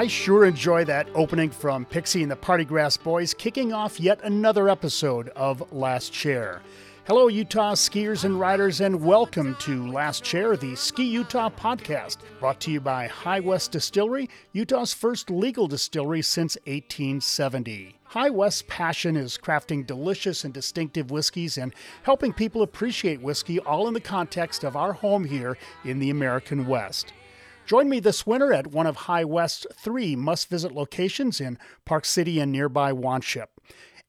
I sure enjoy that opening from Pixie and the Partygrass Boys, kicking off yet another episode of Last Chair. Hello, Utah skiers and riders, and welcome to Last Chair, the Ski Utah podcast, brought to you by High West Distillery, Utah's first legal distillery since 1870. High West's passion is crafting delicious and distinctive whiskeys and helping people appreciate whiskey, all in the context of our home here in the American West. Join me this winter at one of High West's three must visit locations in Park City and nearby Wanship.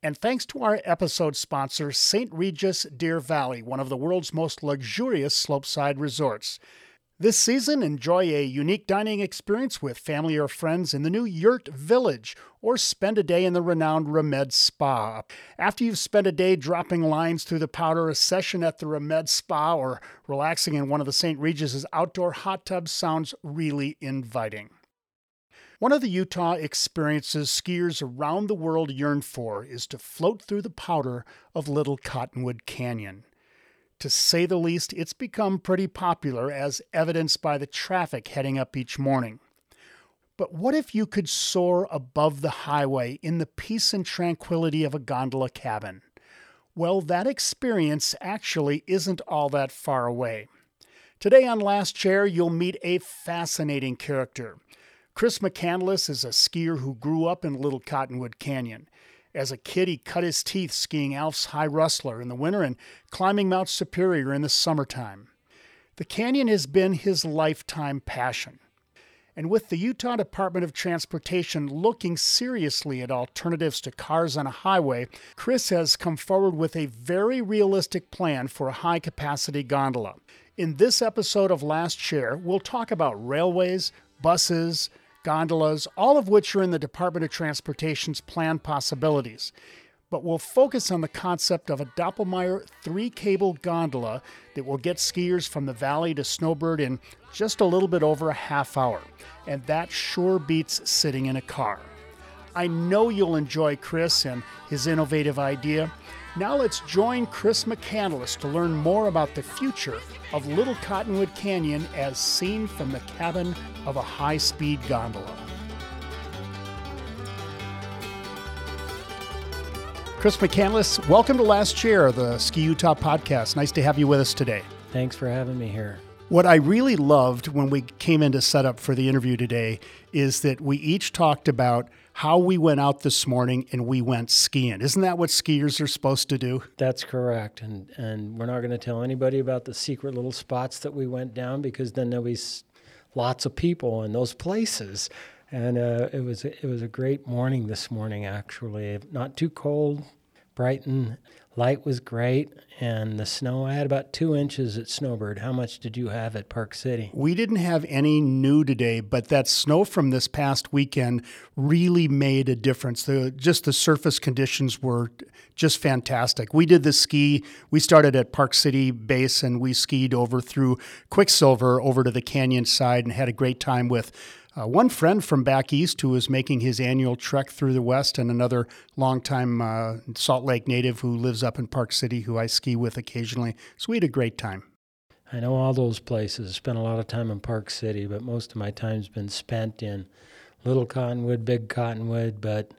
And thanks to our episode sponsor, St. Regis Deer Valley, one of the world's most luxurious slopeside resorts. This season, enjoy a unique dining experience with family or friends in the new Yurt Village, or spend a day in the renowned Remède Spa. After you've spent a day dropping lines through the powder, a session at the Remède Spa, or relaxing in one of the St. Regis's outdoor hot tubs sounds really inviting. One of the Utah experiences skiers around the world yearn for is to float through the powder of Little Cottonwood Canyon. To say the least, it's become pretty popular, as evidenced by the traffic heading up each morning. But what if you could soar above the highway in the peace and tranquility of a gondola cabin? Well, that experience actually isn't all that far away. Today on Last Chair, you'll meet a fascinating character. Chris McCandless is a skier who grew up in Little Cottonwood Canyon. As a kid, he cut his teeth skiing Alta's High Rustler in the winter and climbing Mount Superior in the summertime. The canyon has been his lifetime passion. And with the Utah Department of Transportation looking seriously at alternatives to cars on a highway, Chris has come forward with a very realistic plan for a high capacity gondola. In this episode of Last Chair, we'll talk about railways, buses, gondolas, all of which are in the Department of Transportation's plan possibilities. But we'll focus on the concept of a Doppelmayr three cable gondola that will get skiers from the valley to Snowbird in just a little bit over a half hour. And that sure beats sitting in a car. I know you'll enjoy Chris and his innovative idea. Now let's join Chris McCandless to learn more about the future of Little Cottonwood Canyon as seen from the cabin of a high speed gondola. Chris McCandless, welcome to Last Chair, the Ski Utah podcast. Nice to have you with us today. Thanks for having me here. What I really loved when we came into setup for the interview today is that we each talked about how we went out this morning and we went skiing. Isn't that what skiers are supposed to do? That's correct. And and we're not going to tell anybody about the secret little spots that we went down because then there'll be lots of people in those places. And uh, it was it was a great morning this morning actually. Not too cold, bright and light was great, and the snow. I had about two inches at Snowbird. How much did you have at Park City? We didn't have any new today, but that snow from this past weekend really made a difference. The just the surface conditions were just fantastic. We did the ski. We started at Park City Base and we skied over through Quicksilver over to the canyon side and had a great time with uh, one friend from back east who was making his annual trek through the West, and another longtime uh, Salt Lake native who lives up in Park City who I ski with occasionally. So we had a great time. I know all those places. Spent a lot of time in Park City, but most of my time's been spent in Little Cottonwood, Big Cottonwood, but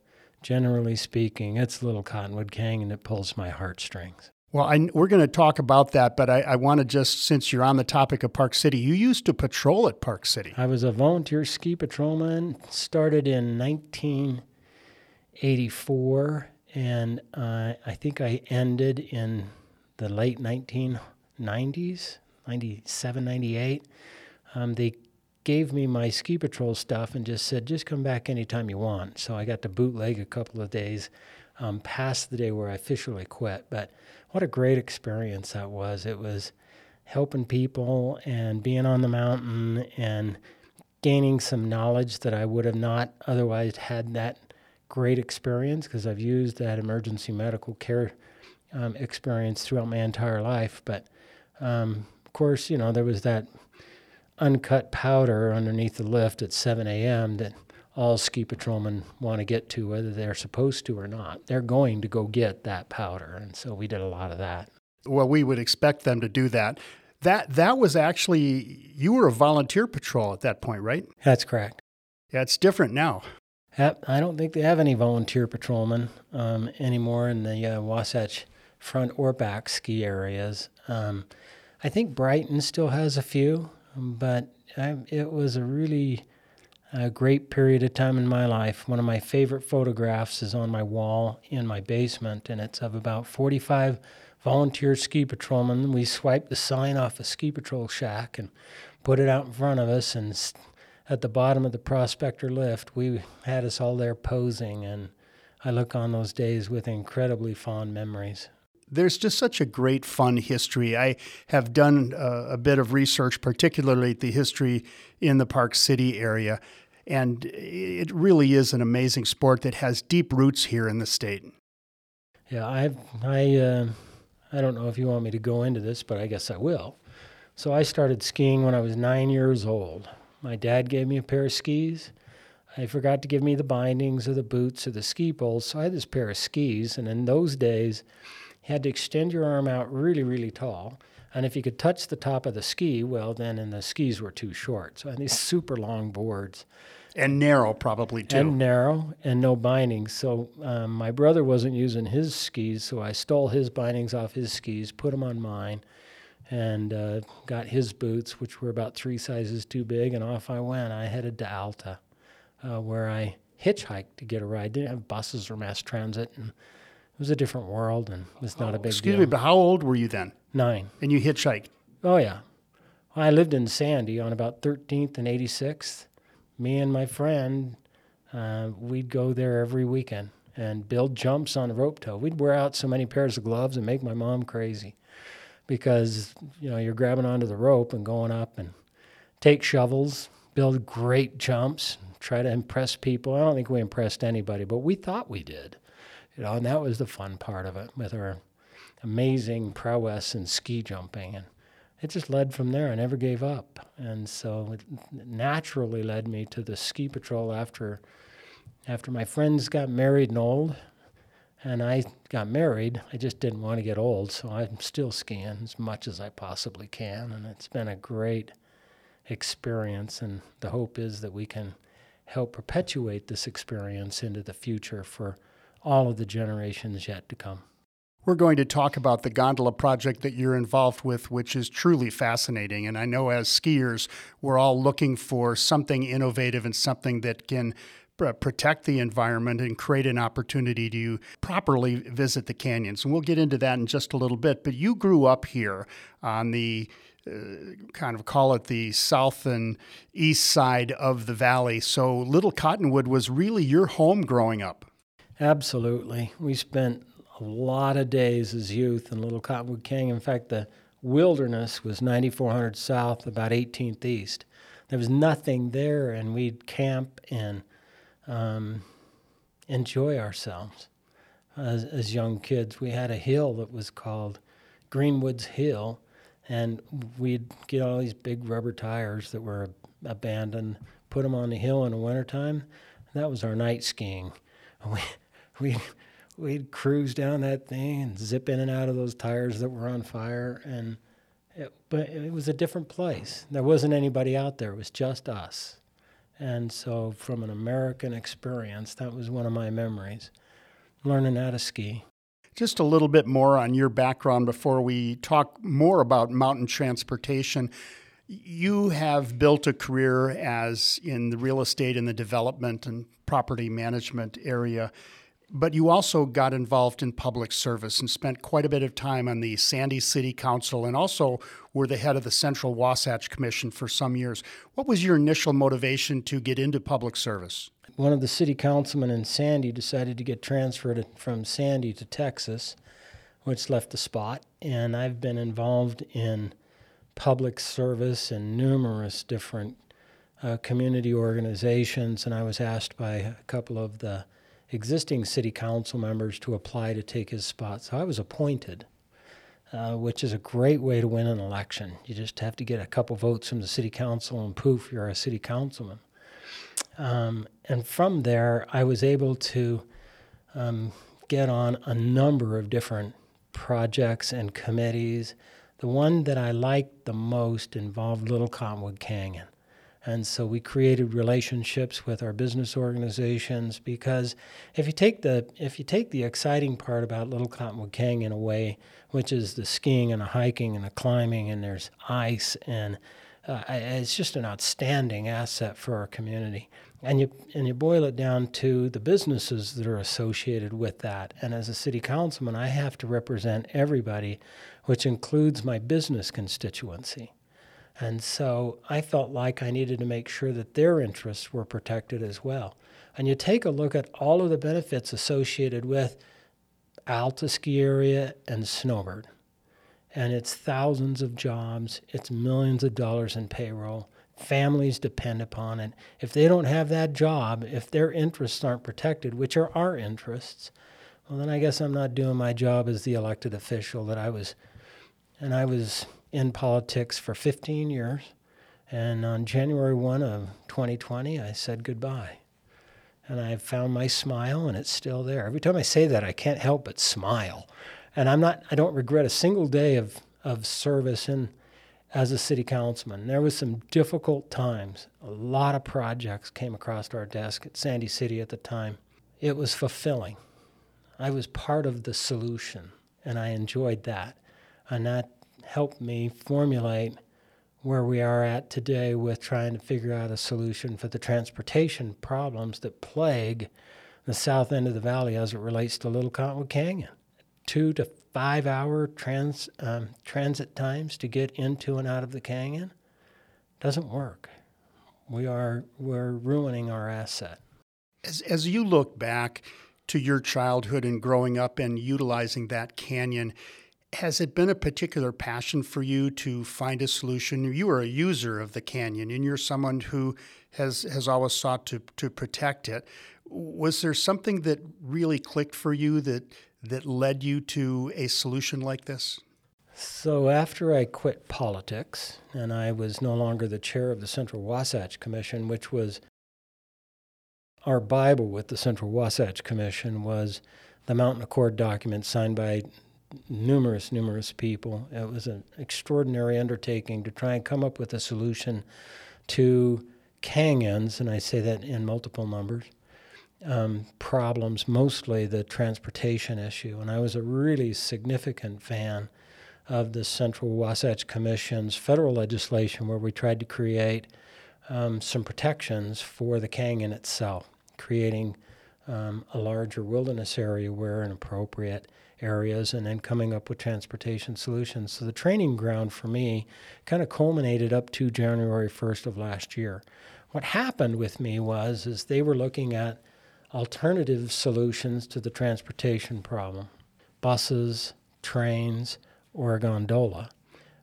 generally speaking, it's Little Cottonwood Canyon that pulls my heartstrings. Well, I, we're going to talk about that, but I, I want to just, since you're on the topic of Park City, you used to patrol at Park City. I was a volunteer ski patrolman, started in 1984, and uh, I think I ended in the late 1990s, 97, 98. Um, they gave me my ski patrol stuff and just said, just come back anytime you want. So I got to bootleg a couple of days um, past the day where I officially quit. But what a great experience that was. It was helping people and being on the mountain and gaining some knowledge that I would have not otherwise had that great experience because I've used that emergency medical care um, experience throughout my entire life. But um, of course, you know, there was that uncut powder underneath the lift at 7 a.m. that all ski patrolmen want to get to, whether they're supposed to or not. They're going to go get that powder. And so we did a lot of that. Well, we would expect them to do that. That that was actually you were a volunteer patrol at that point, right? That's correct. Yeah, it's different now. I don't think they have any volunteer patrolmen um, anymore in the uh, Wasatch front or back ski areas. Um, I think Brighton still has a few, but I, it was a really a great period of time in my life. One of my favorite photographs is on my wall in my basement, and it's of about 45 volunteer ski patrolmen. We swiped the sign off a ski patrol shack and put it out in front of us, and at the bottom of the prospector lift, we had us all there posing, and I look on those days with incredibly fond memories. There's just such a great fun history. I have done uh, a bit of research, particularly the history in the Park City area, and it really is an amazing sport that has deep roots here in the state. Yeah, I I uh, I don't know if you want me to go into this, but I guess I will. So I started skiing when I was nine years old. My dad gave me a pair of skis. I forgot to give me the bindings or the boots or the ski poles, so I had this pair of skis. And in those days, had to extend your arm out really, really tall. And if you could touch the top of the ski, well, then and the skis were too short. So I had these super long boards. And narrow, probably too. And narrow, and no bindings. So um, my brother wasn't using his skis, so I stole his bindings off his skis, put them on mine, and uh, got his boots, which were about three sizes too big, and off I went. I headed to Alta, uh, where I hitchhiked to get a ride. Didn't have buses or mass transit, and it was a different world, and it's not oh, a big excuse deal. me, but how old were you then? Nine. And you hitchhiked? Oh yeah, I lived in Sandy on about 13th and 86th. Me and my friend, uh, we'd go there every weekend and build jumps on a rope tow. We'd wear out so many pairs of gloves and make my mom crazy because you know you're grabbing onto the rope and going up and take shovels, build great jumps, try to impress people. I don't think we impressed anybody, but we thought we did. You know, and that was the fun part of it with our amazing prowess in ski jumping and it just led from there. I never gave up. And so it naturally led me to the ski patrol after after my friends got married and old and I got married. I just didn't want to get old, so I'm still skiing as much as I possibly can, and it's been a great experience. And the hope is that we can help perpetuate this experience into the future for all of the generations yet to come. We're going to talk about the gondola project that you're involved with, which is truly fascinating. And I know as skiers, we're all looking for something innovative and something that can protect the environment and create an opportunity to properly visit the canyons. And we'll get into that in just a little bit. But you grew up here on the uh, kind of call it the south and east side of the valley. So Little Cottonwood was really your home growing up. Absolutely. We spent a lot of days as youth in Little Cottonwood Canyon. In fact, the wilderness was 9400 south, about 18th east. There was nothing there, and we'd camp and um, enjoy ourselves as, as young kids. We had a hill that was called Greenwood's Hill, and we'd get all these big rubber tires that were abandoned, put them on the hill in the wintertime. That was our night skiing. We, we, we'd cruise down that thing and zip in and out of those tires that were on fire. And it, but it was a different place. There wasn't anybody out there. It was just us. And so, from an American experience, that was one of my memories learning how to ski. Just a little bit more on your background before we talk more about mountain transportation. You have built a career as in the real estate and the development and property management area but you also got involved in public service and spent quite a bit of time on the Sandy City Council and also were the head of the Central Wasatch Commission for some years. What was your initial motivation to get into public service? One of the city councilmen in Sandy decided to get transferred from Sandy to Texas, which left the spot. And I've been involved in public service in numerous different uh, community organizations. And I was asked by a couple of the existing city council members to apply to take his spot. So I was appointed, uh, which is a great way to win an election. You just have to get a couple votes from the city council, and poof, you're a city councilman. Um, and from there, I was able to um, get on a number of different projects and committees. The one that I liked the most involved Little Cottonwood Canyon. And so we created relationships with our business organizations because if you take the if you take the exciting part about Little Cottonwood Canyon away, which is the skiing and the hiking and the climbing and there's ice and uh, it's just an outstanding asset for our community. And you and you boil it down to the businesses that are associated with that. And as a city councilman, I have to represent everybody, which includes my business constituency. And so I felt like I needed to make sure that their interests were protected as well. And you take a look at all of the benefits associated with Alta ski area and Snowbird. And it's thousands of jobs, it's millions of dollars in payroll. Families depend upon it. If they don't have that job, if their interests aren't protected, which are our interests, well, then I guess I'm not doing my job as the elected official that I was. And I was in politics for 15 years. And on January 1 of 2020, I said goodbye. And I found my smile, and it's still there. Every time I say that, I can't help but smile. And I'm not, I don't regret a single day of, of service in, as a city councilman. There was some difficult times. A lot of projects came across our desk at Sandy City at the time. It was fulfilling. I was part of the solution, and I enjoyed that. And that helped me formulate where we are at today with trying to figure out a solution for the transportation problems that plague the south end of the valley as it relates to Little Cottonwood Canyon. Two to five hour trans, um, transit times to get into and out of the canyon doesn't work. We are we're ruining our asset. As, as you look back to your childhood and growing up and utilizing that canyon, has it been a particular passion for you to find a solution? You are a user of the canyon, and you're someone who has has always sought to to protect it. Was there something that really clicked for you that that led you to a solution like this? So after I quit politics and I was no longer the chair of the Central Wasatch Commission, which was our Bible with the Central Wasatch Commission was the Mountain Accord document signed by numerous, numerous people. It was an extraordinary undertaking to try and come up with a solution to canyons, and I say that in multiple numbers, um, problems, mostly the transportation issue. And I was a really significant fan of the Central Wasatch Commission's federal legislation where we tried to create um, some protections for the canyon itself, creating um, a larger wilderness area where an appropriate areas and then coming up with transportation solutions. So the training ground for me kind of culminated up to January 1st of last year. What happened with me was is they were looking at alternative solutions to the transportation problem. Buses, trains, or a gondola.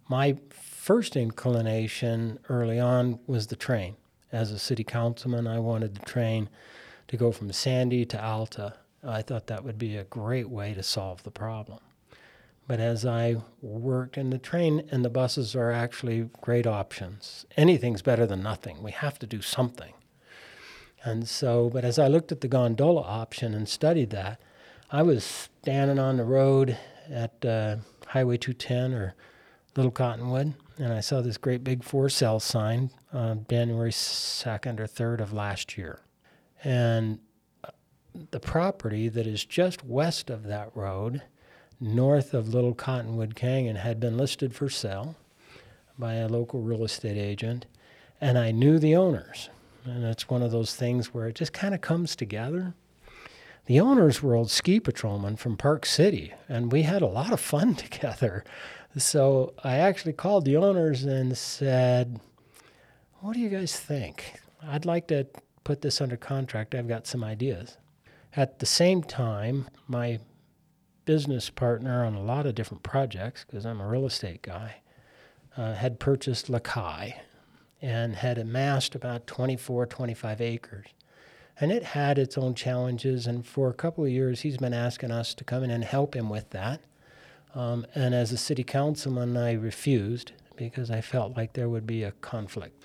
My first inclination early on was the train. As a city councilman, I wanted the train to go from Sandy to Alta I thought that would be a great way to solve the problem. But as I worked in the train and the buses are actually great options. Anything's better than nothing. We have to do something. And so, but as I looked at the gondola option and studied that, I was standing on the road at uh, Highway 210 or Little Cottonwood, and I saw this great big for sale sign uh, January 2nd or 3rd of last year. And the property that is just west of that road, north of Little Cottonwood Canyon, had been listed for sale by a local real estate agent, and I knew the owners. And it's one of those things where it just kind of comes together. The owners were old ski patrolmen from Park City, and we had a lot of fun together. So I actually called the owners and said, What do you guys think? I'd like to put this under contract. I've got some ideas. At the same time, my business partner on a lot of different projects, because I'm a real estate guy, uh, had purchased La Caille and had amassed about 24, 25 acres. And it had its own challenges, and for a couple of years, he's been asking us to come in and help him with that. Um, and as a city councilman, I refused because I felt like there would be a conflict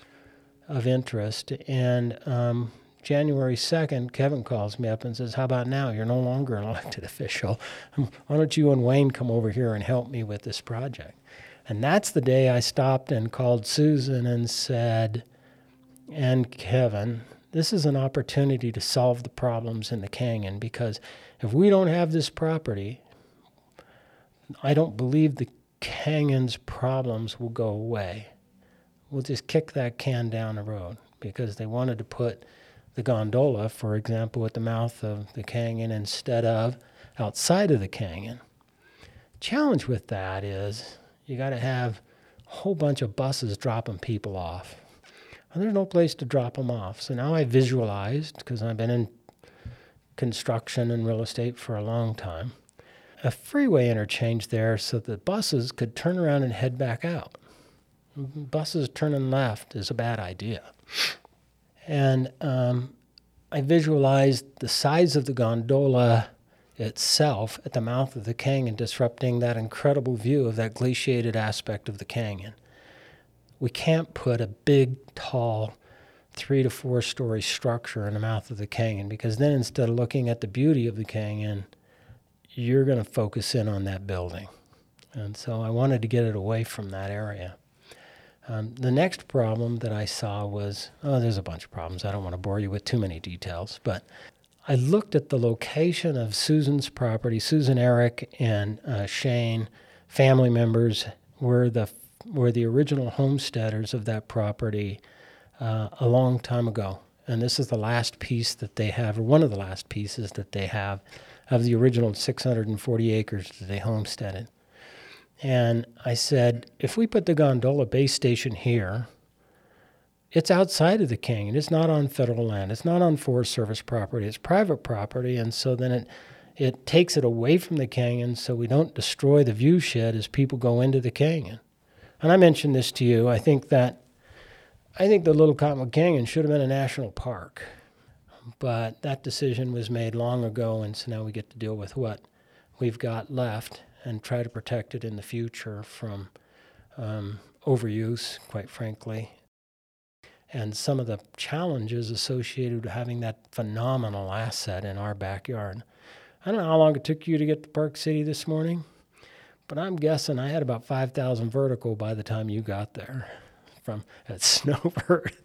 of interest. And um, January 2nd, Kevin calls me up and says, How about now? You're no longer an elected official. Why don't you and Wayne come over here and help me with this project? And that's the day I stopped and called Susan and said, and Kevin, this is an opportunity to solve the problems in the canyon because if we don't have this property, I don't believe the canyon's problems will go away. We'll just kick that can down the road because they wanted to put the gondola, for example, at the mouth of the canyon instead of outside of the canyon. Challenge with that is you got to have a whole bunch of buses dropping people off. And there's no place to drop them off. So now I visualized, because I've been in construction and real estate for a long time, a freeway interchange there so that buses could turn around and head back out. Buses turning left is a bad idea. And um, I visualized the size of the gondola itself at the mouth of the canyon, disrupting that incredible view of that glaciated aspect of the canyon. We can't put a big, tall, three to four story structure in the mouth of the canyon because then instead of looking at the beauty of the canyon, you're going to focus in on that building. And so I wanted to get it away from that area. Um, the next problem that I saw was oh, there's a bunch of problems. I don't want to bore you with too many details, but I looked at the location of Susan's property. Susan, Eric, and uh, Shane, family members, were the were the original homesteaders of that property uh, a long time ago. And this is the last piece that they have, or one of the last pieces that they have, of the original 640 acres that they homesteaded. And I said, if we put the gondola base station here, it's outside of the canyon. It's not on federal land. It's not on Forest Service property. It's private property. And so then it, it takes it away from the canyon so we don't destroy the view shed as people go into the canyon. And I mentioned this to you. I think that I think the Little Cottonwood Canyon should have been a national park. But that decision was made long ago, and so now we get to deal with what we've got left and try to protect it in the future from um, overuse, quite frankly. And some of the challenges associated with having that phenomenal asset in our backyard. I don't know how long it took you to get to Park City this morning, but I'm guessing I had about 5,000 vertical by the time you got there from at Snowbird.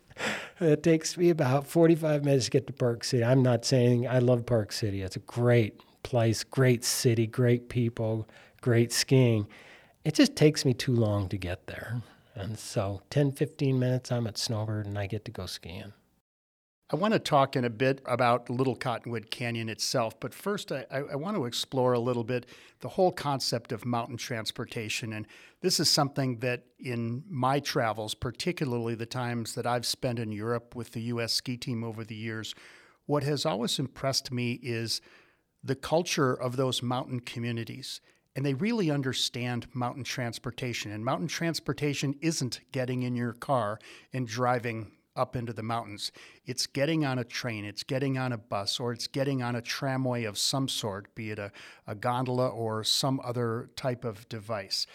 it takes me about 45 minutes to get to Park City. I'm not saying I love Park City. It's a great place, great city, great people, great skiing. It just takes me too long to get there. And so 10, 15 minutes, I'm at Snowbird and I get to go skiing. I want to talk in a bit about Little Cottonwood Canyon itself, but first I, I, want to explore a little bit the whole concept of mountain transportation. And this is something that in my travels, particularly the times that I've spent in Europe with the U.S. ski team over the years, what has always impressed me is the culture of those mountain communities and they really understand mountain transportation. And mountain transportation isn't getting in your car and driving up into the mountains. It's getting on a train, it's getting on a bus, or it's getting on a tramway of some sort, be it a, a gondola or some other type of device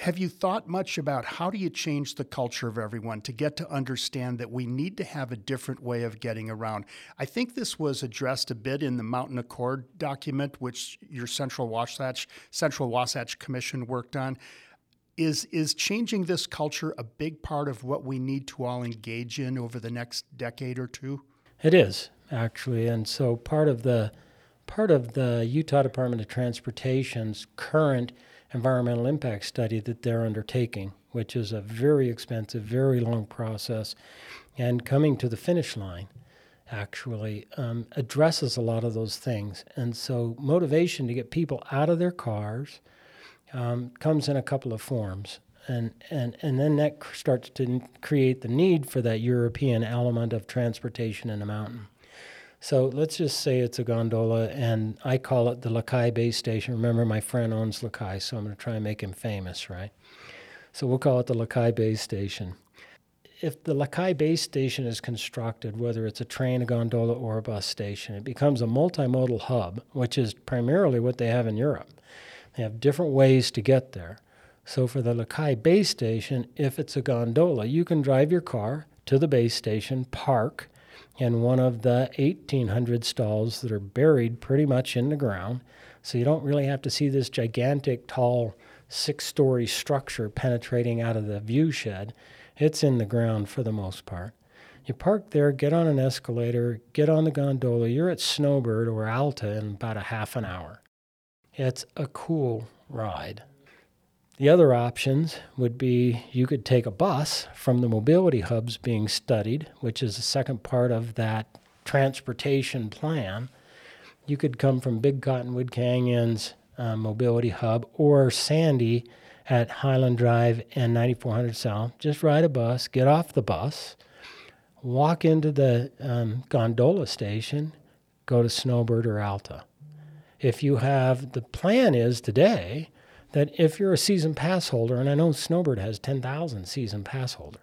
have you thought much about how do you change the culture of everyone to get to understand that we need to have a different way of getting around? I think this was addressed a bit in the Mountain Accord document, which your Central Wasatch Central Wasatch Commission worked on. Is is changing this culture a big part of what we need to all engage in over the next decade or two? It is actually, and so part of the part of the Utah Department of Transportation's current environmental impact study that they're undertaking, which is a very expensive, very long process, and coming to the finish line actually um, addresses a lot of those things. And so, motivation to get people out of their cars um, comes in a couple of forms. And, and, and then that starts to create the need for that European element of transportation in the mountain. So let's just say it's a gondola, and I call it the La Caille Base Station. Remember, my friend owns La Caille, so I'm going to try and make him famous, right? So we'll call it the La Caille Base Station. If the La Caille Base Station is constructed, whether it's a train, a gondola, or a bus station, it becomes a multimodal hub, which is primarily what they have in Europe. They have different ways to get there. So for the La Caille Base Station, if it's a gondola, you can drive your car to the base station, park, in one of the 1800 stalls that are buried pretty much in the ground. So you don't really have to see this gigantic, tall, six story structure penetrating out of the view shed. It's in the ground for the most part. You park there, get on an escalator, get on the gondola. You're at Snowbird or Alta in about a half an hour. It's a cool ride. The other options would be you could take a bus from the mobility hubs being studied, which is the second part of that transportation plan. You could come from Big Cottonwood Canyon's uh, mobility hub or Sandy at Highland Drive and 9400 South. Just ride a bus, get off the bus, walk into the um, gondola station, go to Snowbird or Alta. If you have, the plan is today that if you're a season pass holder, and I know Snowbird has 10,000 season pass holders,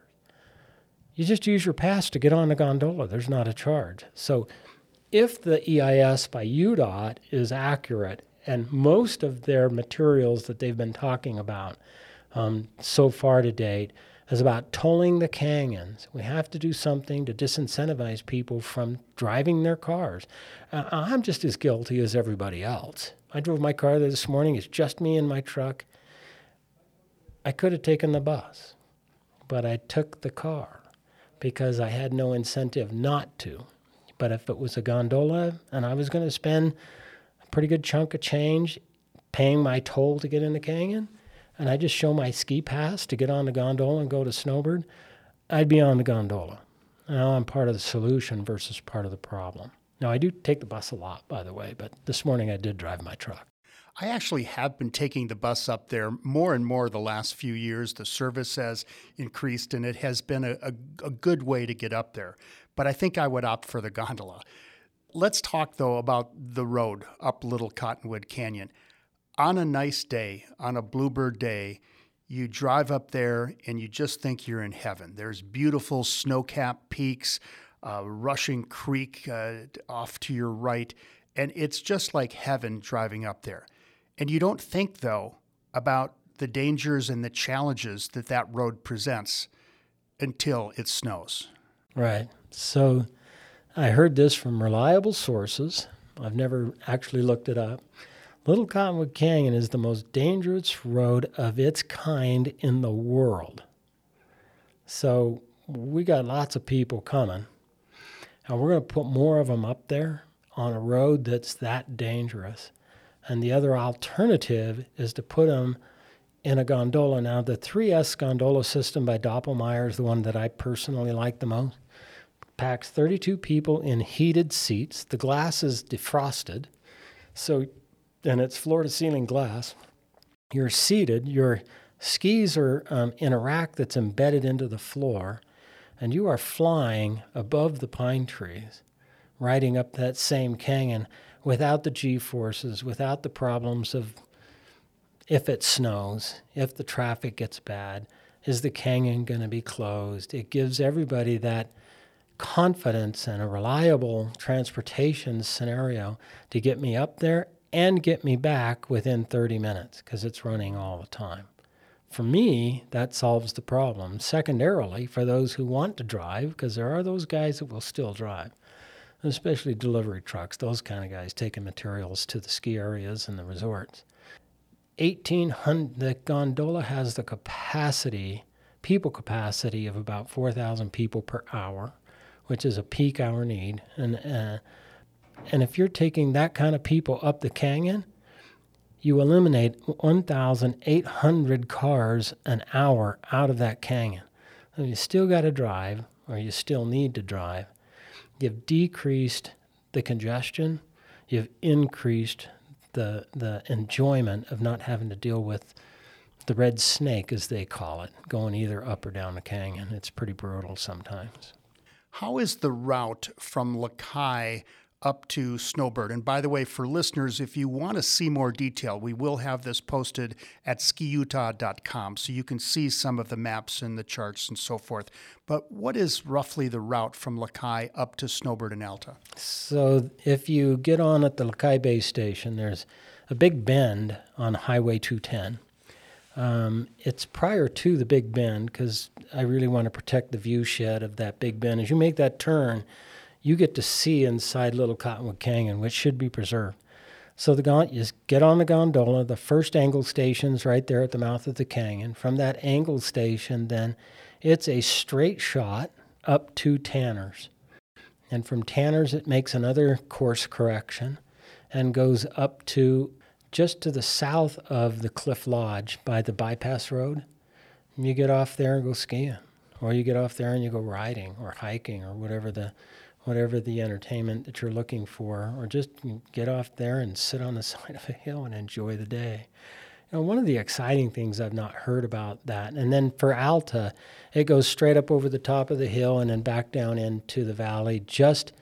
you just use your pass to get on the gondola. There's not a charge. So if the EIS by UDOT is accurate, and most of their materials that they've been talking about um, so far to date is about tolling the canyons. We have to do something to disincentivize people from driving their cars. Uh, I'm just as guilty as everybody else. I drove my car there this morning. It's just me and my truck. I could have taken the bus, but I took the car because I had no incentive not to. But if it was a gondola and I was going to spend a pretty good chunk of change paying my toll to get in the canyon, and I just show my ski pass to get on the gondola and go to Snowbird, I'd be on the gondola. Now I'm part of the solution versus part of the problem. Now, I do take the bus a lot, by the way, but this morning I did drive my truck. I actually have been taking the bus up there more and more the last few years. The service has increased, and it has been a, a, a, good way to get up there. But I think I would opt for the gondola. Let's talk, though, about the road up Little Cottonwood Canyon. On a nice day, on a bluebird day, you drive up there and you just think you're in heaven. There's beautiful snow capped peaks uh, Rushing Creek uh, off to your right, and it's just like heaven driving up there. And you don't think, though, about the dangers and the challenges that that road presents until it snows. Right. So I heard this from reliable sources. I've never actually looked it up. Little Cottonwood Canyon is the most dangerous road of its kind in the world. So we got lots of people coming and we're going to put more of them up there on a road that's that dangerous. And the other alternative is to put them in a gondola. Now, the 3S gondola system by Doppelmayr is the one that I personally like the most. Packs 32 people in heated seats. The glass is defrosted, so and it's floor to ceiling glass. You're seated. Your skis are um, in a rack that's embedded into the floor and you are flying above the pine trees, riding up that same canyon without the g forces, without the problems of if it snows, if the traffic gets bad, is the canyon going to be closed? It gives everybody that confidence and a reliable transportation scenario to get me up there and get me back within 30 minutes because it's running all the time. For me, that solves the problem. Secondarily, for those who want to drive, because there are those guys that will still drive, especially delivery trucks, those kind of guys taking materials to the ski areas and the resorts. 1800 the gondola has the capacity people capacity of about 4000 people per hour which is a peak hour need and uh, and if you're taking that kind of people up the canyon you eliminate 1,800 cars an hour out of that canyon. You still got to drive, or you still need to drive. You've decreased the congestion, you've increased the, the enjoyment of not having to deal with the red snake, as they call it, going either up or down the canyon. It's pretty brutal sometimes. How is the route from La Caille up to Snowbird. And by the way, for listeners, if you want to see more detail, we will have this posted at skiutah.com so you can see some of the maps and the charts and so forth. But what is roughly the route from La Caille up to Snowbird and Alta? So if you get on at the La Caille base station, there's a big bend on Highway 210. Um, it's prior to the Big Bend because I really want to protect the view shed of that Big Bend. As you make that turn, you get to see inside Little Cottonwood Canyon, which should be preserved. So the you get on the gondola. The first angle station's right there at the mouth of the canyon. From that angle station, then it's a straight shot up to Tanners. And from Tanners, it makes another course correction and goes up to just to the south of the Cliff Lodge by the bypass road. You get off there and go skiing, or you get off there and you go riding or hiking or whatever the whatever the entertainment that you're looking for, or just get off there and sit on the side of a hill and enjoy the day. You know, one of the exciting things I've not heard about that, and then for Alta, it goes straight up over the top of the hill and then back down into the valley just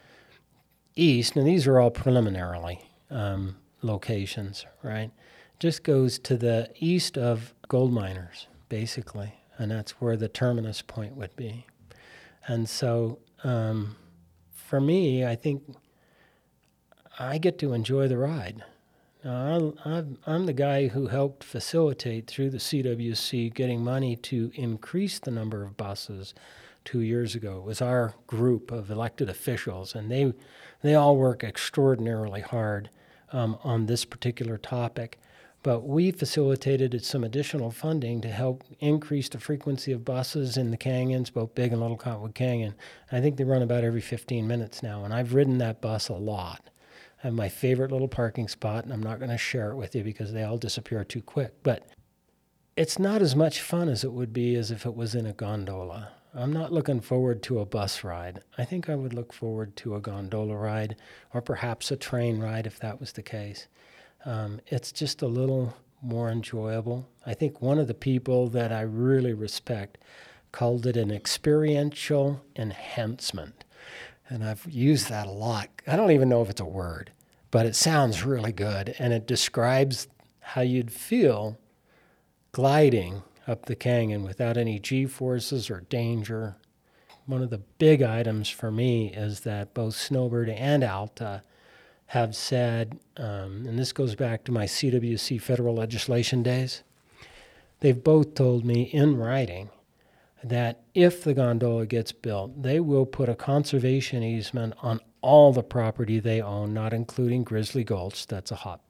east. And these are all preliminarily um, locations, right? Just goes to the east of gold miners, basically, and that's where the terminus point would be. And so, um, for me, I think I get to enjoy the ride. Now, I'm, I'm the guy who helped facilitate through the CWC getting money to increase the number of buses two years ago. It was our group of elected officials, and they, they all work extraordinarily hard um, on this particular topic. But we facilitated some additional funding to help increase the frequency of buses in the canyons, both Big and Little Cottonwood Canyon. I think they run about every 15 minutes now, and I've ridden that bus a lot. I have my favorite little parking spot, and I'm not going to share it with you because they all disappear too quick. But it's not as much fun as it would be as if it was in a gondola. I'm not looking forward to a bus ride. I think I would look forward to a gondola ride or perhaps a train ride if that was the case. Um, it's just a little more enjoyable. I think one of the people that I really respect called it an experiential enhancement. And I've used that a lot. I don't even know if it's a word, but it sounds really good. And it describes how you'd feel gliding up the canyon without any g forces or danger. One of the big items for me is that both Snowbird and Alta have said, um, and this goes back to my CWC federal legislation days, they've both told me in writing that if the gondola gets built, they will put a conservation easement on all the property they own, not including Grizzly Gulch. That's a hot,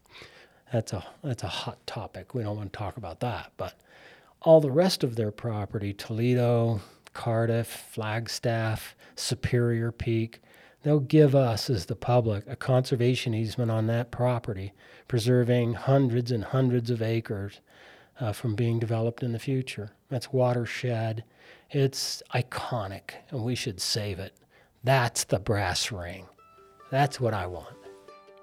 that's a that's a hot topic. We don't want to talk about that, but all the rest of their property, Toledo, Cardiff, Flagstaff, Superior Peak, they'll give us, as the public, a conservation easement on that property, preserving hundreds and hundreds of acres uh, from being developed in the future. That's watershed. It's iconic, and we should save it. That's the brass ring. That's what I want.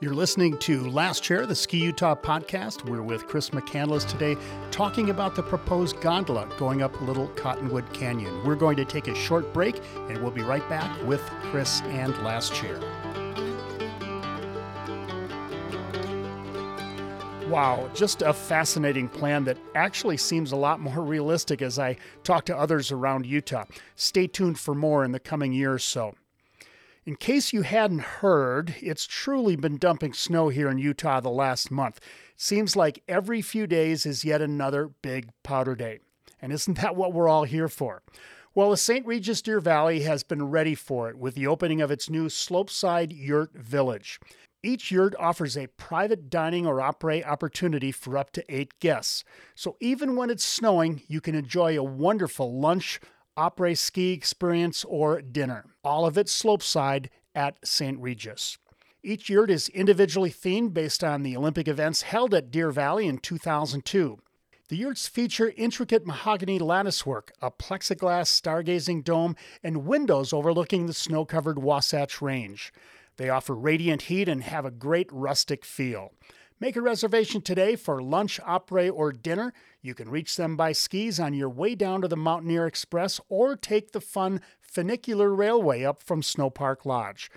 You're listening to Last Chair, the Ski Utah podcast. We're with Chris McCandless today talking about the proposed gondola going up Little Cottonwood Canyon. We're going to take a short break and we'll be right back with Chris and Last Chair. Wow, just a fascinating plan that actually seems a lot more realistic as I talk to others around Utah. Stay tuned for more in the coming year or so. In case you hadn't heard, it's truly been dumping snow here in Utah the last month. Seems like every few days is yet another big powder day. And isn't that what we're all here for? Well, the St. Regis Deer Valley has been ready for it with the opening of its new Slopeside Yurt Village. Each yurt offers a private dining or opera opportunity for up to eight guests. So even when it's snowing, you can enjoy a wonderful lunch, après ski experience, or dinner. All of it slopeside at St. Regis. Each yurt is individually themed based on the Olympic events held at Deer Valley in 2002. The yurts feature intricate mahogany latticework, a plexiglass stargazing dome, and windows overlooking the snow covered Wasatch Range. They offer radiant heat and have a great rustic feel. Make a reservation today for lunch, après, or dinner. You can reach them by skis on your way down to the Mountaineer Express or take the fun funicular railway up from Snow Park Lodge.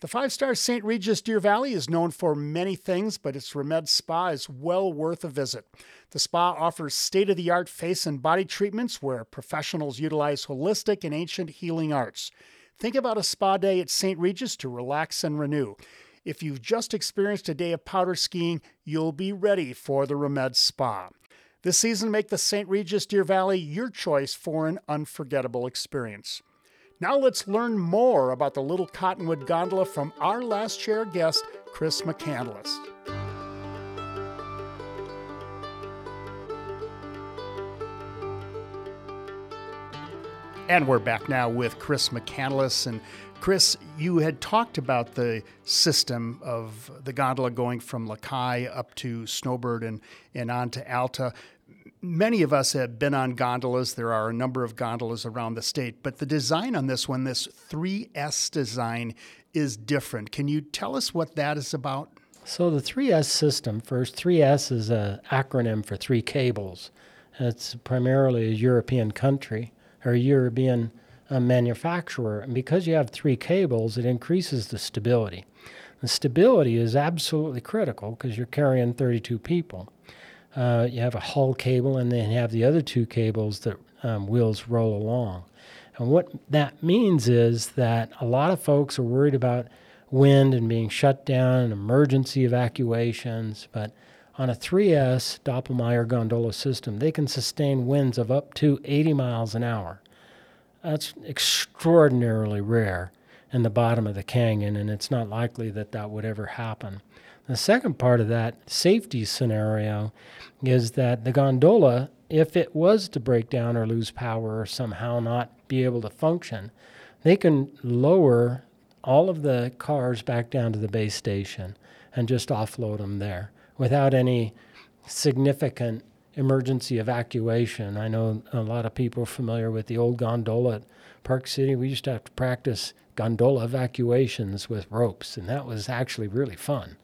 The five star St. Regis Deer Valley is known for many things, but its Remède Spa is well worth a visit. The spa offers state of the art face and body treatments where professionals utilize holistic and ancient healing arts. Think about a spa day at St. Regis to relax and renew. If you've just experienced a day of powder skiing, you'll be ready for the Remède Spa. This season, make the St. Regis Deer Valley your choice for an unforgettable experience. Now let's learn more about the Little Cottonwood Gondola from our last chair guest, Chris McCandless. And we're back now with Chris McCandless. And Chris, you had talked about the system of the gondola going from La Caille up to Snowbird and, and on to Alta. Many of us have been on gondolas. There are a number of gondolas around the state, but the design on this one, this 3S design, is different. Can you tell us what that is about? So the 3S system, first, 3S is an acronym for three cables. It's primarily a European country or European uh, manufacturer. And because you have three cables, it increases the stability. The stability is absolutely critical because you're carrying 32 people. Uh, you have a hull cable, and then you have the other two cables that um, wheels roll along. And what that means is that a lot of folks are worried about wind and being shut down and emergency evacuations, but on a 3S Doppelmayr gondola system, they can sustain winds of up to 80 miles an hour. That's extraordinarily rare in the bottom of the canyon, and it's not likely that that would ever happen. The second part of that safety scenario is that the gondola, if it was to break down or lose power or somehow not be able to function, they can lower all of the cars back down to the base station and just offload them there without any significant emergency evacuation. I know a lot of people are familiar with the old gondola at Park City. We used to have to practice gondola evacuations with ropes, and that was actually really fun.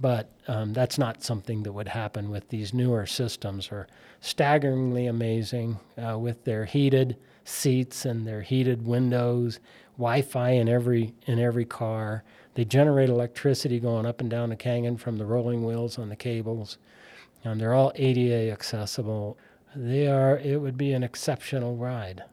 But um, that's not something that would happen with these newer systems. Are staggeringly amazing uh, with their heated seats and their heated windows, Wi-Fi in every in every car. They generate electricity going up and down the canyon from the rolling wheels on the cables. And they're all ADA accessible. They are, it would be an exceptional ride.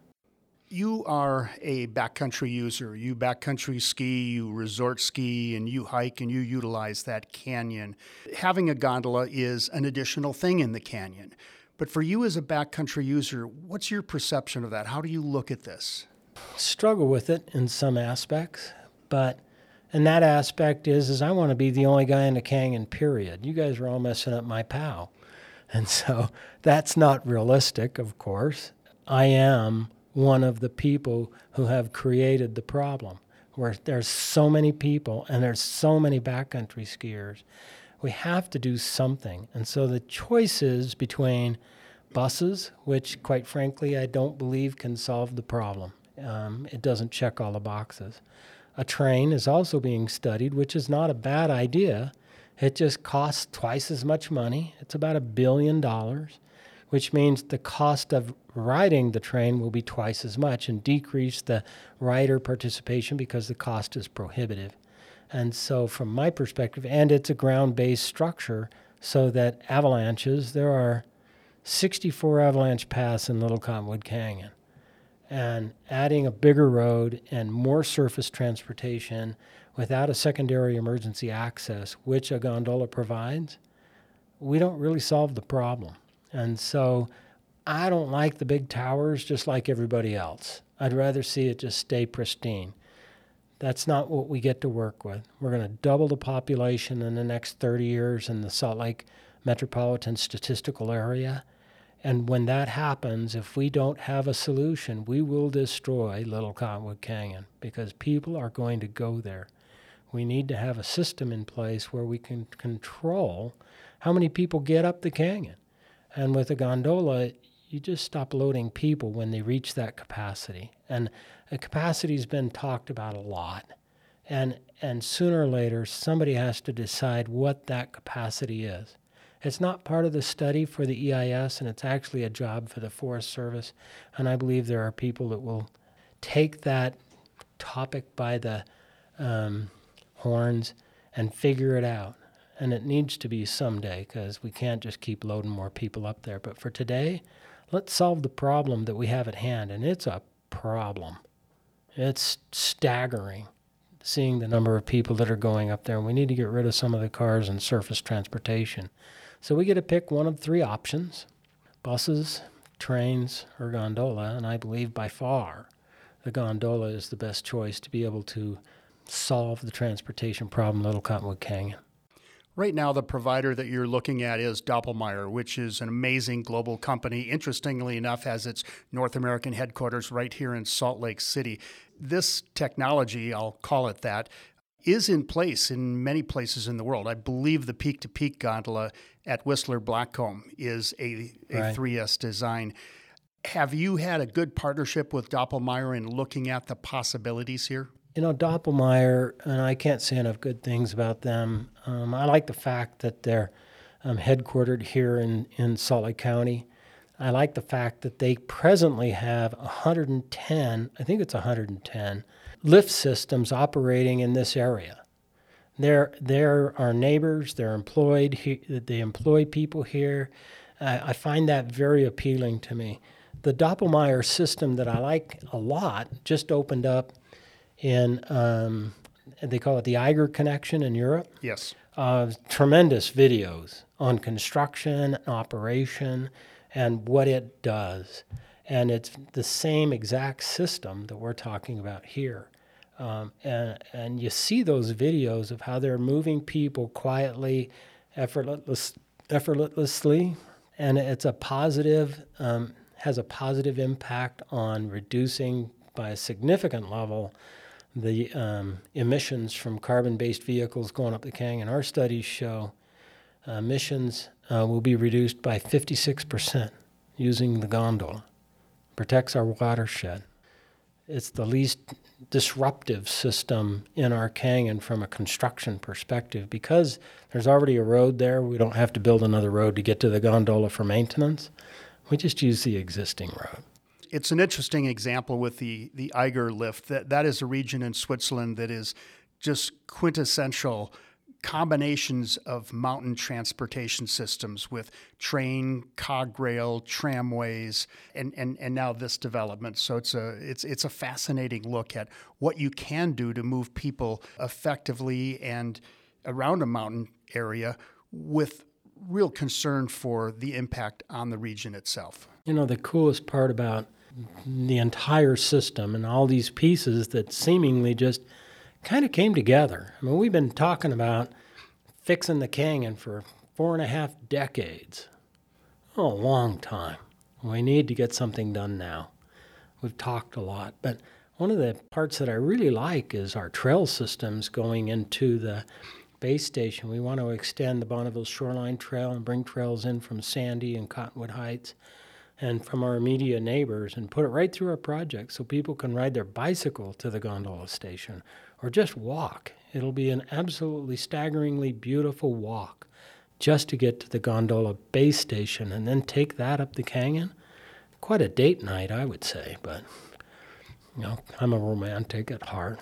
You are a backcountry user. You backcountry ski, you resort ski, and you hike and you utilize that canyon. Having a gondola is an additional thing in the canyon. But for you as a backcountry user, what's your perception of that? How do you look at this? Struggle with it in some aspects, but and that aspect is is I want to be the only guy in the canyon. Period. You guys are all messing up my pow, and so that's not realistic. Of course, I am one of the people who have created the problem. Where there's so many people and there's so many backcountry skiers, we have to do something. And so the choices between buses, which, quite frankly, I don't believe can solve the problem. Um, it doesn't check all the boxes a train is also being studied, which is not a bad idea. It just costs twice as much money. It's about a billion dollars, which means the cost of riding the train will be twice as much and decrease the rider participation because the cost is prohibitive. And so, from my perspective, and it's a ground based structure, so that avalanches, there are 64 avalanche paths in Little Cottonwood Canyon and adding a bigger road and more surface transportation without a secondary emergency access, which a gondola provides, we don't really solve the problem. And so I don't like the big towers just like everybody else. I'd rather see it just stay pristine. That's not what we get to work with. We're going to double the population in the next 30 years in the Salt Lake metropolitan statistical area and when that happens, if we don't have a solution, we will destroy Little Cottonwood Canyon because people are going to go there. We need to have a system in place where we can control how many people get up the canyon. And with a gondola, you just stop loading people when they reach that capacity. And the capacity's been talked about a lot. And and sooner or later somebody has to decide what that capacity is. It's not part of the study for the EIS, and it's actually a job for the Forest Service. And I believe there are people that will take that topic by the um, horns and figure it out. And it needs to be someday because we can't just keep loading more people up there. But for today, let's solve the problem that we have at hand. And it's a problem. It's staggering seeing the number of people that are going up there. And we need to get rid of some of the cars and surface transportation. So we get to pick one of three options buses, trains, or gondola. And I believe by far the gondola is the best choice to be able to solve the transportation problem Little Cottonwood Canyon. Right now, the provider that you're looking at is Doppelmayr, which is an amazing global company. Interestingly enough, has its North American headquarters right here in Salt Lake City. This technology, I'll call it that, is in place in many places in the world. I believe the peak to peak gondola at Whistler Blackcomb is a, a right. 3S design. Have you had a good partnership with Doppelmayr in looking at the possibilities here? You know, Doppelmayr, and I can't say enough good things about them. Um, I like the fact that they're um, headquartered here in, in Salt Lake County. I like the fact that they presently have 110, I think it's 110, lift systems operating in this area. They're, they're our neighbors, they're employed, they employ people here. Uh, I find that very appealing to me. The Doppelmayr system that I like a lot just opened up in um, they call it the Eiger connection in Europe. Yes. Uh, tremendous videos on construction, operation, and what it does. And it's the same exact system that we're talking about here. Um, and, and you see those videos of how they're moving people quietly, effortless, effortlessly, and it's a positive, um, has a positive impact on reducing by a significant level the um, emissions from carbon based vehicles going up the canyon. Our studies show uh, emissions uh, will be reduced by 56% using the gondola. Protects our watershed. It's the least disruptive system in our canyon from a construction perspective because there's already a road there. We don't have to build another road to get to the gondola for maintenance. We just use the existing road it's an interesting example with the the Eiger lift. That that is a region in Switzerland that is just quintessential combinations of mountain transportation systems with train, cog rail, tramways, and, and, and now this development. So it's a it's it's a fascinating look at what you can do to move people effectively and around a mountain area with real concern for the impact on the region itself. You know, the coolest part about the entire system and all these pieces that seemingly just kind of came together. I mean, we've been talking about fixing the canyon for four and a half decades. Oh, a long time. We need to get something done now. We've talked a lot, but one of the parts that I really like is our trail systems going into the base station. We want to extend the Bonneville Shoreline Trail and bring trails in from Sandy and Cottonwood Heights and from our immediate neighbors and put it right through our project so people can ride their bicycle to the gondola station or just walk. It'll be an absolutely staggeringly beautiful walk just to get to the gondola base station and then take that up the canyon. Quite a date night, I would say, but you know, I'm a romantic at heart.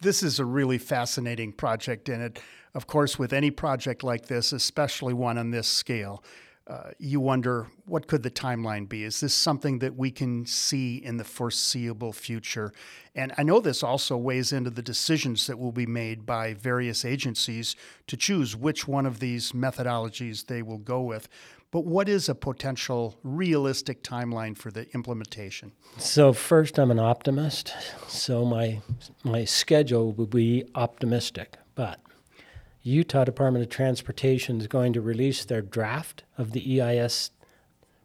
This is a really fascinating project, and it, of course, with any project like this, especially one on this scale, uh, you wonder what could the timeline be? Is this something that we can see in the foreseeable future? And I know this also weighs into the decisions that will be made by various agencies to choose which one of these methodologies they will go with. But what is a potential realistic timeline for the implementation? So first, I'm an optimist. So my my schedule will be optimistic, but Utah Department of Transportation is going to release their draft of the EIS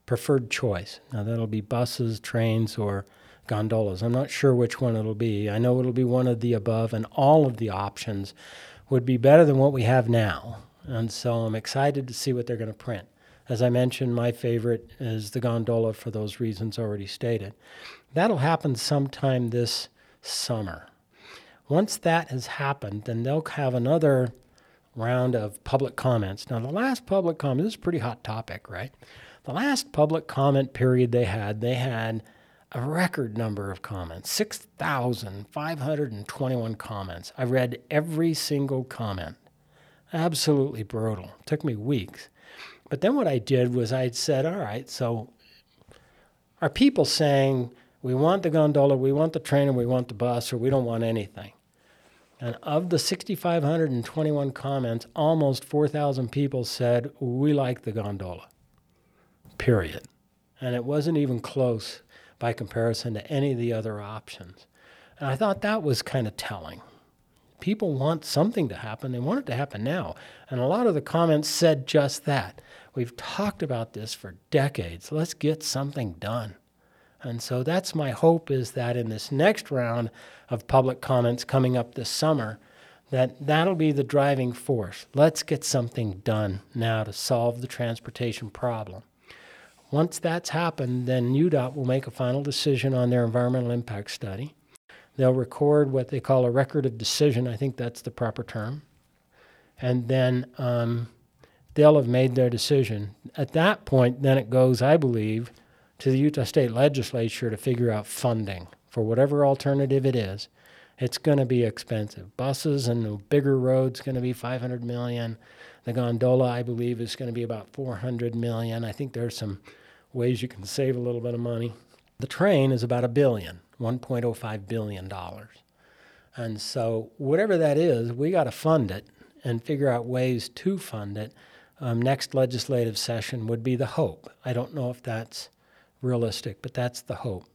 preferred choice. Now, that'll be buses, trains, or gondolas. I'm not sure which one it'll be. I know it'll be one of the above, and all of the options would be better than what we have now. And so I'm excited to see what they're going to print. As I mentioned, my favorite is the gondola for those reasons already stated. That'll happen sometime this summer. Once that has happened, then they'll have another round of public comments. Now, the last public comment, this is a pretty hot topic, right? The last public comment period they had, they had a record number of comments 6,521 comments. I read every single comment. Absolutely brutal. It took me weeks. But then what I did was I said, all right, so are people saying, we want the gondola, we want the train, and we want the bus, or we don't want anything? And of the 6,521 comments, almost 4,000 people said, We like the gondola. Period. And it wasn't even close by comparison to any of the other options. And I thought that was kind of telling People want something to happen. They want it to happen now. And a lot of the comments said just that. We've talked about this for decades. Let's get something done. And so that's my hope is that in this next round of public comments coming up this summer, that that'll be the driving force. Let's get something done now to solve the transportation problem. Once that's happened, then UDOT will make a final decision on their environmental impact study. They'll record what they call a record of decision. I think that's the proper term. And then um, they'll have made their decision. At that point, then it goes, I believe, to the Utah State Legislature to figure out funding for whatever alternative it is. It's going to be expensive. Buses and the bigger roads going to be 500 million. The gondola, I believe, is going to be about 400 million. I think there's some ways you can save a little bit of money. The train is about a billion, 1.05 billion dollars. And so whatever that is, we got to fund it and figure out ways to fund it. Um, next legislative session would be the hope. I don't know if that's realistic, but that's the hope.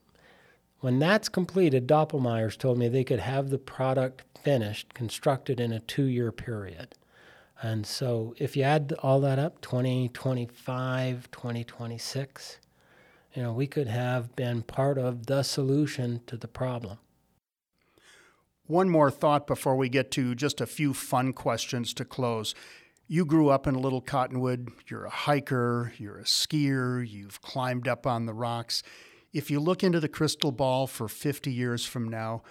When that's completed, Doppelmayr's told me they could have the product finished, constructed in a two year period. And so if you add all that up, 2025, 2026, you know, we could have been part of the solution to the problem. One more thought before we get to just a few fun questions to close. You grew up in Little Cottonwood. You're a hiker, you're a skier, you've climbed up on the rocks. If you look into the crystal ball for 50 years from now,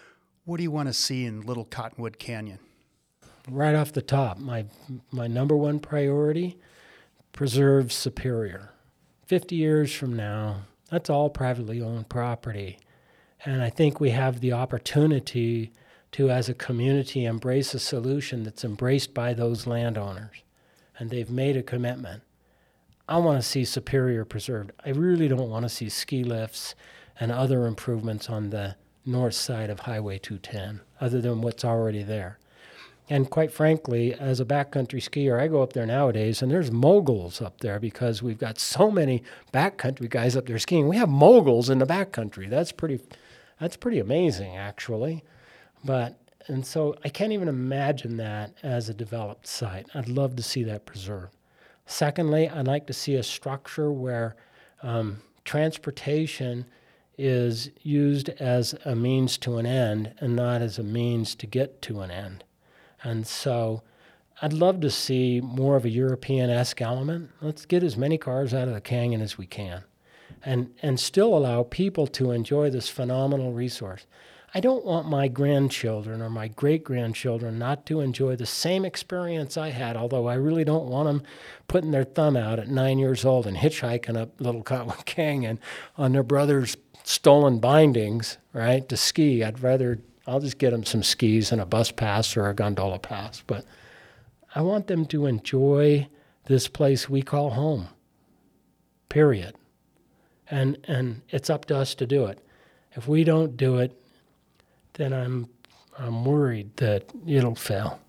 what do you want to see in Little Cottonwood Canyon? Right off the top, my my number one priority, preserve Superior. 50 years from now, that's all privately owned property. And I think we have the opportunity to, as a community, embrace a solution that's embraced by those landowners and they've made a commitment. I want to see Superior preserved. I really don't want to see ski lifts and other improvements on the north side of Highway 210, other than what's already there. And quite frankly, as a backcountry skier, I go up there nowadays and there's moguls up there because we've got so many backcountry guys up there skiing. We have moguls in the backcountry. That's pretty that's pretty amazing actually. But and so I can't even imagine that as a developed site. I'd love to see that preserved. Secondly, I'd like to see a structure where um, transportation is used as a means to an end and not as a means to get to an end. And so I'd love to see more of a European esque element. Let's get as many cars out of the canyon as we can and, and still allow people to enjoy this phenomenal resource. I don't want my grandchildren or my great grandchildren not to enjoy the same experience I had, although I really don't want them putting their thumb out at nine years old and hitchhiking up Little Cottonwood Canyon on their brother's stolen bindings, right, to ski. I'd rather, I'll just get them some skis and a bus pass or a gondola pass. But I want them to enjoy this place we call home, period. And, and it's up to us to do it. If we don't do it, then I'm I'm worried that it'll fail.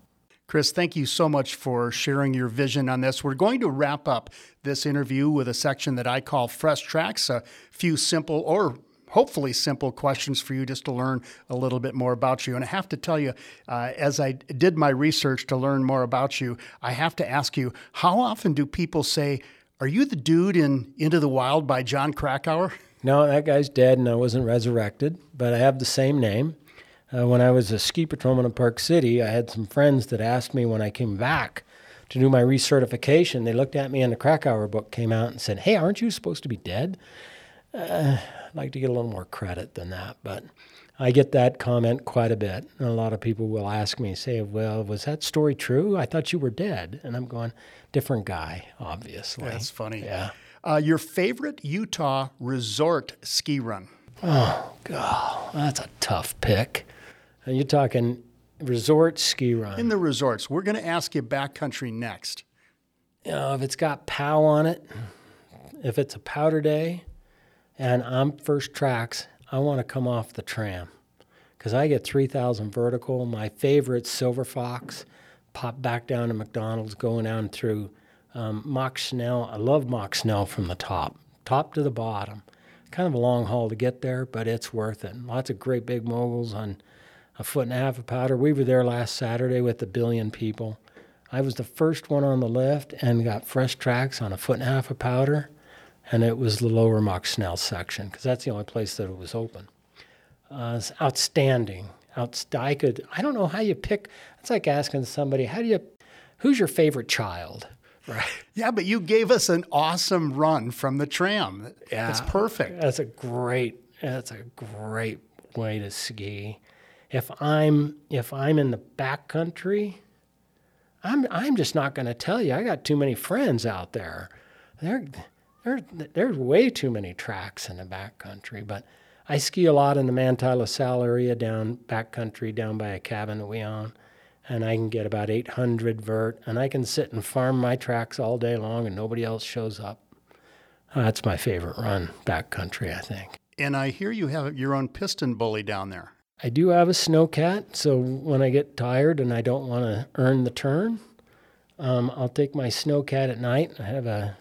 Chris, thank you so much for sharing your vision on this. We're going to wrap up this interview with a section that I call Fresh Tracks, a few simple or hopefully simple questions for you just to learn a little bit more about you. And I have to tell you, uh, as I did my research to learn more about you, I have to ask you, how often do people say, Are you the dude in Into the Wild by Jon Krakauer? No, that guy's dead and I wasn't resurrected, but I have the same name. Uh, when I was a ski patrolman in Park City, I had some friends that asked me when I came back to do my recertification. They looked at me and the Krakauer book came out and said, Hey, aren't you supposed to be dead? Uh, I'd like to get a little more credit than that, but I get that comment quite a bit. And a lot of people will ask me, say, Well, was that story true? I thought you were dead. And I'm going, Different guy, obviously. That's funny. Yeah. Uh, your favorite Utah resort ski run? Oh, God, that's a tough pick. And you're talking resort ski run. In the resorts. We're going to ask you backcountry next. You know, if it's got POW on it, if it's a powder day and I'm first tracks, I want to come off the tram because I get 3,000 vertical. My favorite Silver Fox, pop back down to McDonald's, going down through um, Mach Schnell. I love Mach Schnell from the top, top to the bottom. Kind of a long haul to get there, but it's worth it. Lots of great big moguls on a foot and a half of powder. We were there last Saturday with a billion people. I was the first one on the lift and got fresh tracks on a foot and a half of powder, and it was the lower Mach Schnell section because that's the only place that it was open. Uh, it's outstanding. Outst- I could. I don't know how you pick. It's like asking somebody, "How do you? Who's your favorite child?" Right. Yeah, but you gave us an awesome run from the tram. Yeah, it's perfect. That's a great. That's a great way to ski. If I'm if I'm in the back country, I'm I'm just not going to tell you. I got too many friends out there. There, there, there's way too many tracks in the back country. But I ski a lot in the Manti La Sal area down back country, down by a cabin that we own, and I can get about 800 vert, and I can sit and farm my tracks all day long, and nobody else shows up. Uh, that's my favorite run back country, I think. And I hear you have your own PistenBully down there. I do have a snowcat, so when I get tired and I don't want to earn the turn, um, I'll take my snowcat at night. I have a,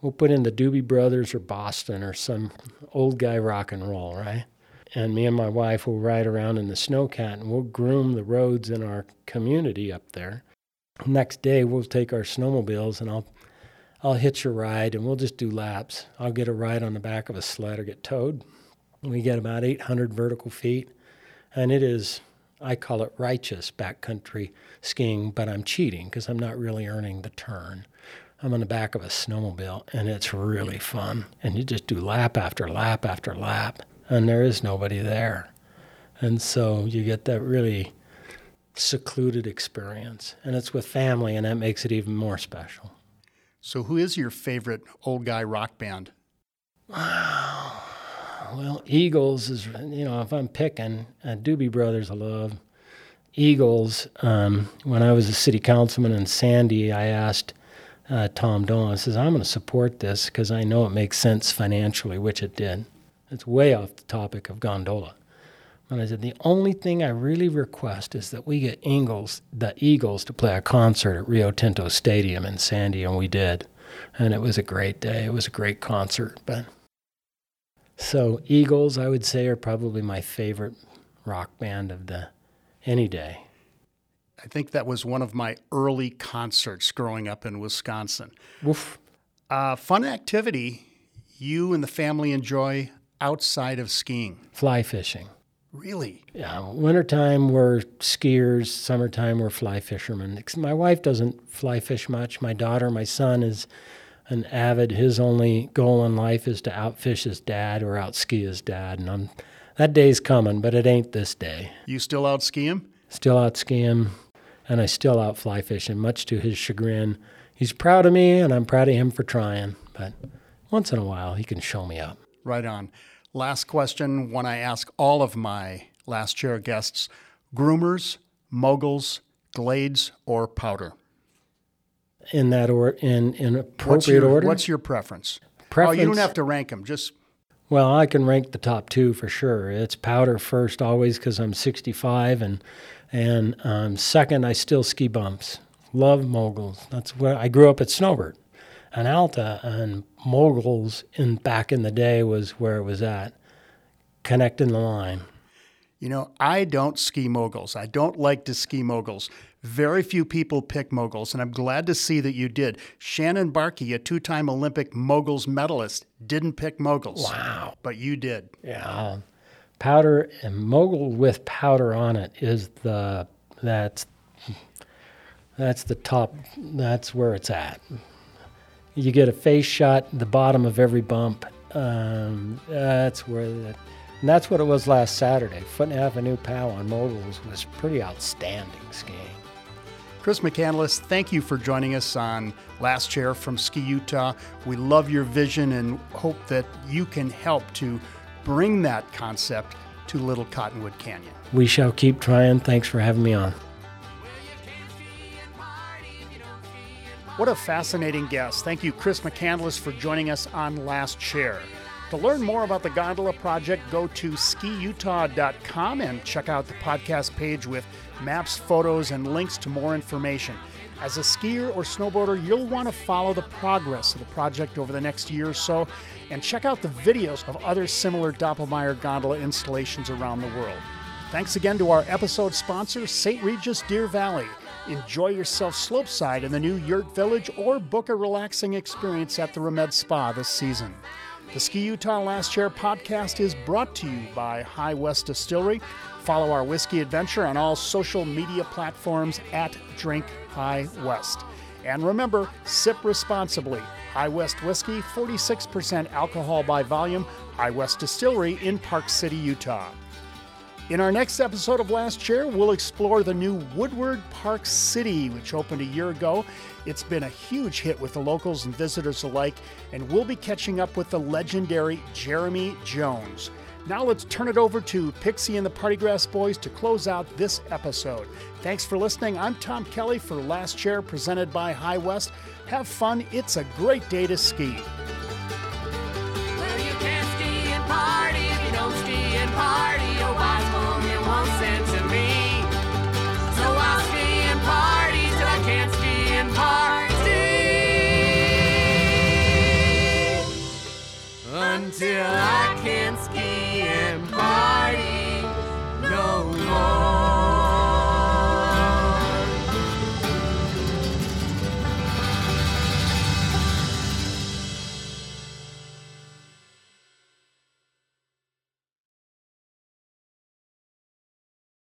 we'll put in the Doobie Brothers or Boston or some old guy rock and roll, right? And me and my wife will ride around in the snowcat and we'll groom the roads in our community up there. Next day, we'll take our snowmobiles and I'll I'll hitch a ride and we'll just do laps. I'll get a ride on the back of a sled or get towed. We get about 800 vertical feet and it is I call it righteous backcountry skiing, but I'm cheating because I'm not really earning the turn. I'm on the back of a snowmobile, and it's really fun. And you just do lap after lap after lap, and there is nobody there. And so you get that really secluded experience, and it's with family, and that makes it even more special. So, who is your favorite old guy rock band? Well, Eagles is, you know, if I'm picking, uh, Doobie Brothers I love. Eagles, um, when I was a city councilman in Sandy, I asked uh, Tom Dolan, I says, I'm going to support this because I know it makes sense financially, which it did. It's way off the topic of gondola. And I said, the only thing I really request is that we get Eagles, the Eagles to play a concert at Rio Tinto Stadium in Sandy, and we did. And it was a great day. It was a great concert. But so Eagles, I would say, are probably my favorite rock band of the any day. I think that was one of my early concerts growing up in Wisconsin. Woof. Uh, fun activity you and the family enjoy outside of skiing? Fly fishing. Really? Yeah. Wintertime, we're skiers. Summertime, we're fly fishermen. My wife doesn't fly fish much. My daughter, my son is an avid. His only goal in life is to outfish his dad or outski his dad, and I'm, that day's coming, but it ain't this day. You still out ski him? Still out ski him, and I still out fly fishing, much to his chagrin. He's proud of me, and I'm proud of him for trying. But once in a while, he can show me up. Right on. Last question, one I ask all of my last chair guests: groomers, moguls, glades, or powder? In that or in in appropriate what's your, order. What's your preference? preference? Oh, you don't have to rank them. Just well, I can rank the top two for sure. It's powder first always because I'm 65, and and um, second I still ski bumps. Love moguls. That's where I grew up at Snowbird, and Alta, and moguls in back in the day was where it was at, connecting the line. You know, I don't ski moguls. I don't like to ski moguls. Very few people pick moguls, and I'm glad to see that you did. Shannon Bahrke, a two time Olympic moguls medalist, didn't pick moguls. Wow. But you did. Yeah. Powder and mogul with powder on it is the that's that's the top that's where it's at. You get a face shot the bottom of every bump. Um, that's where the, and that's what it was last Saturday. Foot and a half a new POW on moguls was pretty outstanding skiing. Chris McCandless, thank you for joining us on Last Chair from Ski Utah. We love your vision and hope that you can help to bring that concept to Little Cottonwood Canyon. We shall keep trying. Thanks for having me on. What a fascinating guest. Thank you, Chris McCandless, for joining us on Last Chair. To learn more about the Gondola Project, go to skiutah.com and check out the podcast page with maps, photos, and links to more information. As a skier or snowboarder, you'll want to follow the progress of the project over the next year or so and check out the videos of other similar Doppelmayr gondola installations around the world. Thanks again to our episode sponsor, St. Regis Deer Valley. Enjoy yourself slopeside in the new Yurt Village or book a relaxing experience at the Remède Spa this season. The Ski Utah Last Chair podcast is brought to you by High West Distillery. Follow our whiskey adventure on all social media platforms at Drink High West. And remember, sip responsibly. High West Whiskey, 46% alcohol by volume, High West Distillery in Park City, Utah. In our next episode of Last Chair, we'll explore the new Woodward Park City, which opened a year ago. It's been a huge hit with the locals and visitors alike, and we'll be catching up with the legendary Jeremy Jones. Now let's turn it over to Pixie and the Partygrass Boys to close out this episode. Thanks for listening. I'm Tom Kelly for Last Chair, presented by High West. Have fun. It's a great day to ski. Well, Kansky and party Until I can't ski and party no more.